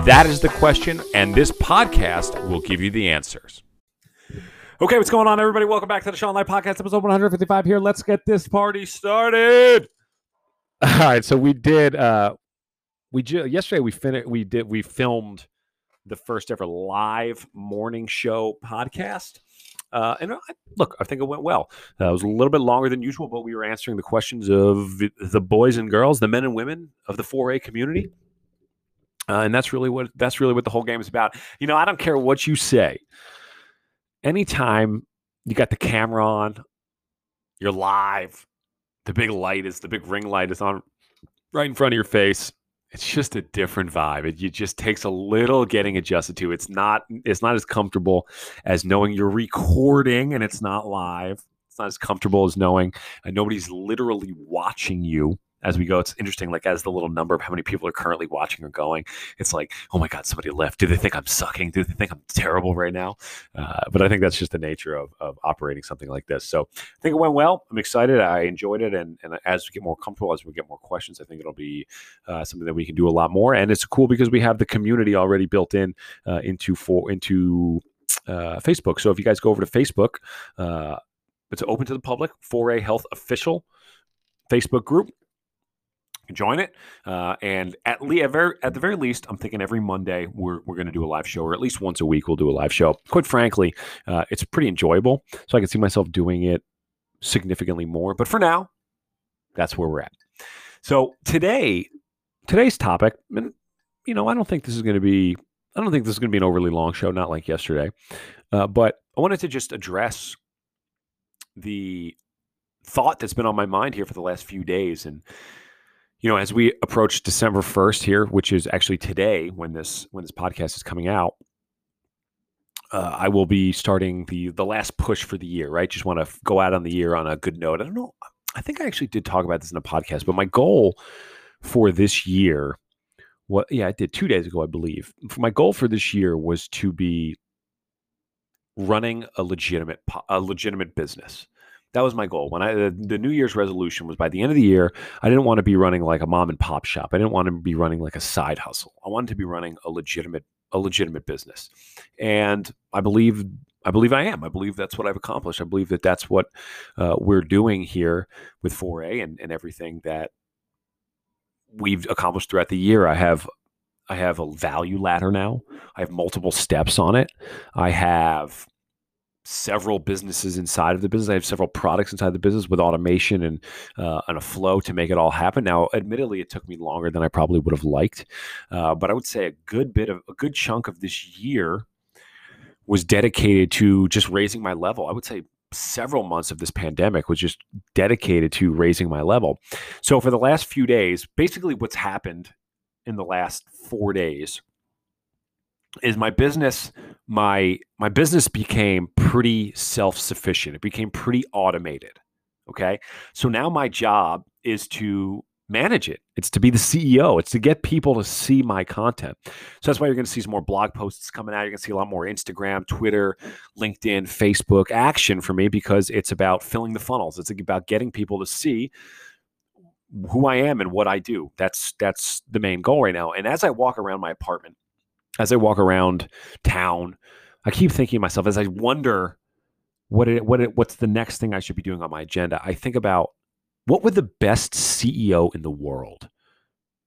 That is the question, and this podcast will give you the answers. Okay, what's going on, everybody? Welcome back to the Sean Light Podcast, episode 155 here. Let's get this party started. All right, so we did uh we ju- yesterday we finished we did we filmed the first ever live morning show podcast. Uh, and I, look, I think it went well. Uh, it was a little bit longer than usual, but we were answering the questions of the boys and girls, the men and women of the 4A community. Uh, and that's really what that's really what the whole game is about. You know, I don't care what you say. Anytime you got the camera on, you're live. The big light is the big ring light is on right in front of your face. It's just a different vibe. It, it just takes a little getting adjusted to. It's not it's not as comfortable as knowing you're recording and it's not live. It's not as comfortable as knowing and nobody's literally watching you as we go. It's interesting, like as the little number of how many people are currently watching or going, it's like, oh my God, somebody left. Do they think I'm sucking? Do they think I'm terrible right now? Uh, but I think that's just the nature of, of operating something like this. So I think it went well. I'm excited. I enjoyed it. And, and as we get more comfortable, as we get more questions, I think it'll be uh, something that we can do a lot more. And it's cool because we have the community already built in uh, into for into uh, Facebook. So if you guys go over to Facebook, uh, it's open to the public. 4A Health Official Facebook group join it. Uh, and at, le- at, very, at the very least, I'm thinking every Monday we're, we're going to do a live show, or at least once a week we'll do a live show. Quite frankly, uh, it's pretty enjoyable. So I can see myself doing it significantly more. But for now, that's where we're at. So today, today's topic, and you know, I don't think this is going to be, I don't think this is going to be an overly long show, not like yesterday. Uh, but I wanted to just address the thought that's been on my mind here for the last few days and you know, as we approach December 1st here, which is actually today when this when this podcast is coming out, uh, I will be starting the the last push for the year. Right, just want to f- go out on the year on a good note. I don't know. I think I actually did talk about this in a podcast, but my goal for this year, what? Yeah, I did two days ago, I believe. My goal for this year was to be running a legitimate a legitimate business that was my goal. When I the, the, New Year's resolution was by the end of the year, I didn't want to be running like a mom and pop shop. I didn't want to be running like a side hustle. I wanted to be running a legitimate a legitimate business. And I believe I believe I am. I believe that's what I've accomplished. I believe that that's what uh, we're doing here with 4A and, and everything that we've accomplished throughout the year. I have I have a value ladder now. I have multiple steps on it. I have several businesses inside of the business. I have several products inside the business with automation and uh, and a flow to make it all happen. Now, admittedly, it took me longer than I probably would have liked, uh, but I would say a good bit of a good chunk of this year was dedicated to just raising my level. I would say several months of this pandemic was just dedicated to raising my level. So for the last few days, basically what's happened in the last 4 days is my business my my business became pretty self-sufficient. It became pretty automated okay? So now my job is to manage it. It's to be the ceo it's to get people to see my content. So that's why you're going to see some more blog posts coming out. You're going to see a lot more instagram twitter linkedin facebook action for me because it's about filling the funnels. It's about getting people to see who i am and what i do. That's that's the main goal right now. And as i walk around my apartment as I walk around town, I keep thinking to myself as I wonder what it, what it, what's the next thing I should be doing on my agenda. I think about what would the best CEO in the world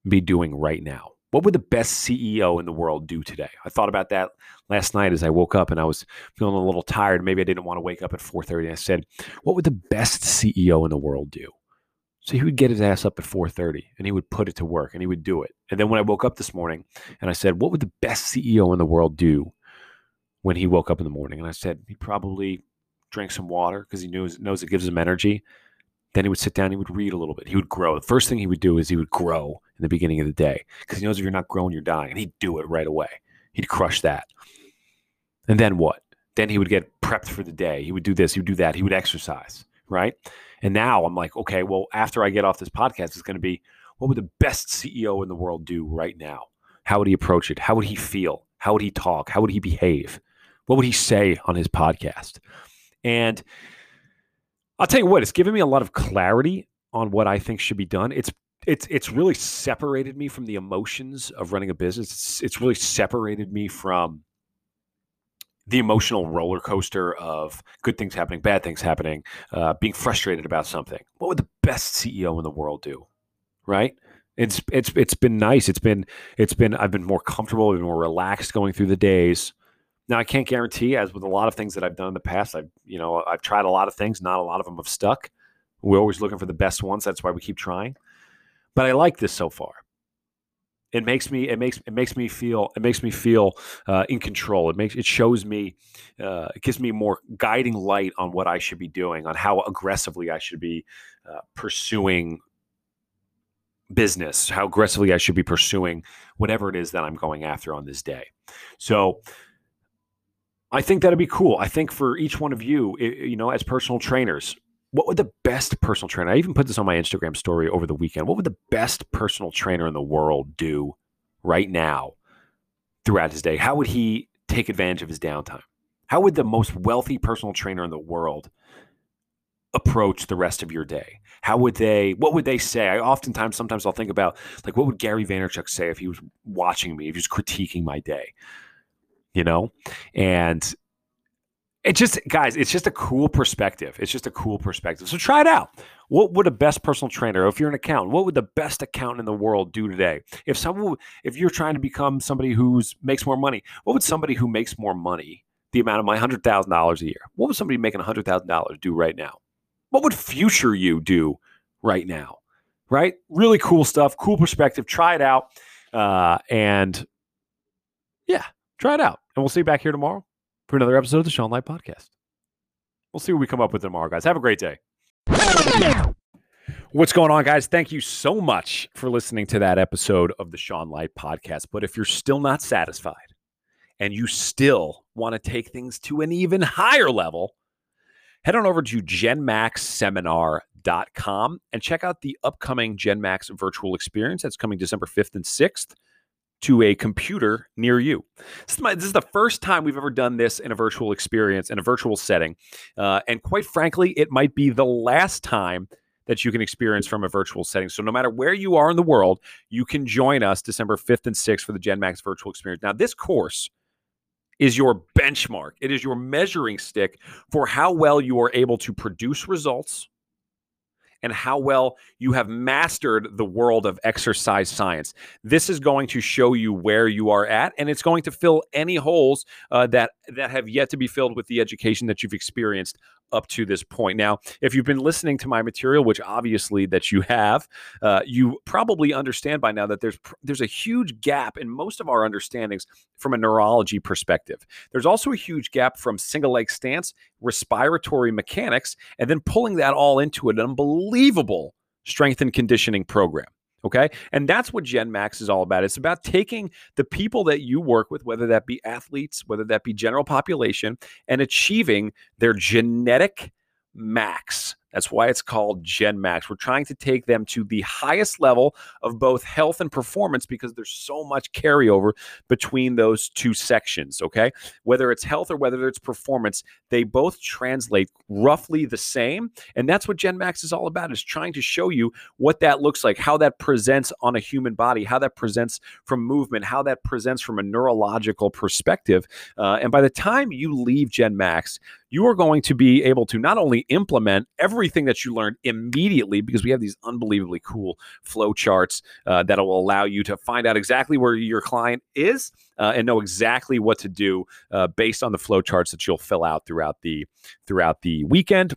be doing right now? What would the best CEO in the world do today? I thought about that last night as I woke up and I was feeling a little tired. Maybe I didn't want to wake up at 4:30. I said, "What would the best CEO in the world do?" So he would get his ass up at 4:30 and he would put it to work and he would do it. And then when I woke up this morning and I said, "What would the best CEO in the world do when he woke up in the morning?" And I said, "He probably drank some water because he knows knows it gives him energy." Then he would sit down, he would read a little bit. He would grow. The first thing he would do is he would grow in the beginning of the day because he knows if you're not growing, you're dying. And he'd do it right away. He'd crush that. And then what? Then he would get prepped for the day. He would do this, he would do that, he would exercise, right? And now I'm like, okay, well, after I get off this podcast, it's going to be what would the best CEO in the world do right now? How would he approach it? How would he feel? How would he talk? How would he behave? What would he say on his podcast? And I'll tell you what, it's given me a lot of clarity on what I think should be done. It's it's it's really separated me from the emotions of running a business. It's, it's really separated me from the emotional roller coaster of good things happening, bad things happening, uh, being frustrated about something. What would the best CEO in the world do? Right? It's it's it's been nice. It's been it's been I've been more comfortable, I've been more relaxed going through the days. Now I can't guarantee, as with a lot of things that I've done in the past, I've you know I've tried a lot of things. Not a lot of them have stuck. We're always looking for the best ones. That's why we keep trying. But I like this so far it makes me it makes it makes me feel it makes me feel uh, in control. It makes it shows me uh, it gives me more guiding light on what i should be doing on how aggressively i should be uh, pursuing business how aggressively i should be pursuing whatever it is that i'm going after on this day. So i think that'd be cool. I think for each one of you you know as personal trainers what would the best personal trainer, I even put this on my Instagram story over the weekend, what would the best personal trainer in the world do right now throughout his day? How would he take advantage of his downtime? How would the most wealthy personal trainer in the world approach the rest of your day? How would they, what would they say? I oftentimes, sometimes I'll think about like, what would Gary Vaynerchuk say if he was watching me, if he was critiquing my day? You know? And it just guys it's just a cool perspective. It's just a cool perspective. So try it out. What would a best personal trainer if you're an accountant what would the best accountant in the world do today? If someone if you're trying to become somebody who's makes more money what would somebody who makes more money the amount of my $100000 a year what would somebody making $100000 do right now? What would future you do right now? Right? Really cool stuff cool perspective. Try it out. Uh, and yeah try it out. And we'll see you back here tomorrow for another episode of the Sean Light Podcast. We'll see what we come up with tomorrow, guys. Have a great day. What's going on, guys? Thank you so much for listening to that episode of the Sean Light Podcast. But if you're still not satisfied and you still want to take things to an even higher level, head on over to genmaxseminar.com and check out the upcoming GenMax virtual experience that's coming December 5th and 6th to a computer near you. This is, my, this is, the first time we've ever done this in a virtual experience, in a virtual setting. Uh, and quite frankly, it might be the last time that you can experience from a virtual setting. So no matter where you are in the world, you can join us December 5th and 6th for the GenMax virtual experience. Now, this course is your benchmark. It is your measuring stick for how well you are able to produce results and how well you have mastered the world of exercise science. This is going to show you where you are at, and it's going to fill any holes uh, that that have yet to be filled with the education that you've experienced up to this point. Now, if you've been listening to my material, which obviously that you have, uh, you probably understand by now that there's there's a huge gap in most of our understandings from a neurology perspective. There's also a huge gap from single leg stance, respiratory mechanics, and then pulling that all into an unbelievable strength and conditioning program. Okay. And that's what Gen Max is all about. It's about taking the people that you work with, whether that be athletes, whether that be general population, and achieving their genetic max that's why it's called Gen Max. We're trying to take them to the highest level of both health and performance because there's so much carryover between those two sections, okay? Whether it's health or whether it's performance, they both translate roughly the same. And that's what Gen Max is all about is trying to show you what that looks like, how that presents on a human body, how that presents from movement, how that presents from a neurological perspective. Uh, and by the time you leave Gen Max, you are going to be able to not only implement everything that you learned immediately because we have these unbelievably cool flow charts uh, that will allow you to find out exactly where your client is uh, and know exactly what to do uh, based on the flow charts that you'll fill out throughout the throughout the weekend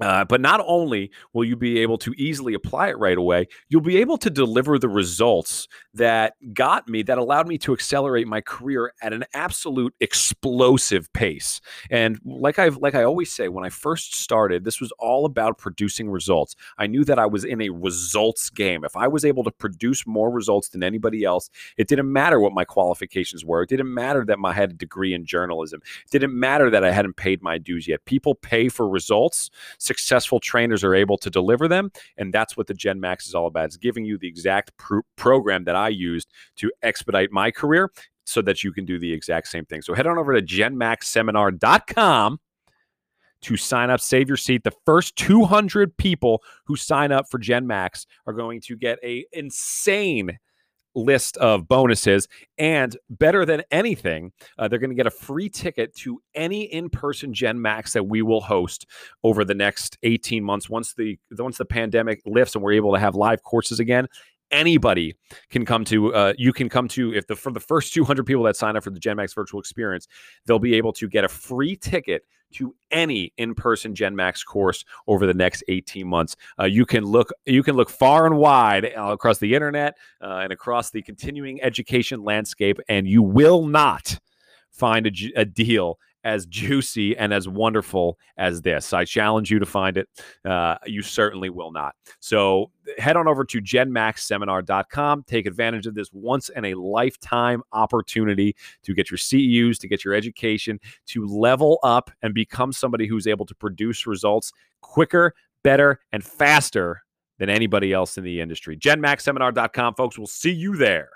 Uh, but not only will you be able to easily apply it right away, you'll be able to deliver the results that got me, that allowed me to accelerate my career at an absolute explosive pace. And like I've like I always say, when I first started, this was all about producing results. I knew that I was in a results game. If I was able to produce more results than anybody else, it didn't matter what my qualifications were. It didn't matter that I had a degree in journalism. It didn't matter that I hadn't paid my dues yet. People pay for results successful trainers are able to deliver them. And that's what the Gen Max is all about. It's giving you the exact pr- program that I used to expedite my career so that you can do the exact same thing. So head on over to genmaxseminar.com to sign up, save your seat. The first 200 people who sign up for Gen Max are going to get a insane list of bonuses. And better than anything, uh, they're going to get a free ticket to any in-person Gen Max that we will host over the next 18 months. Once the once the pandemic lifts and we're able to have live courses again, anybody can come to uh, you can come to if the for the first 200 people that sign up for the gen max virtual experience they'll be able to get a free ticket to any in-person Gen Max course over the next 18 months. Uh, you can look you can look far and wide uh, across the internet uh, and across the continuing education landscape, and you will not find a, a deal as juicy and as wonderful as this. I challenge you to find it. Uh, you certainly will not. So head on over to genmaxseminar.com. Take advantage of this once in a lifetime opportunity to get your CEUs, to get your education, to level up and become somebody who's able to produce results quicker, better, and faster than anybody else in the industry. GenMaxSeminar.com, folks. We'll see you there.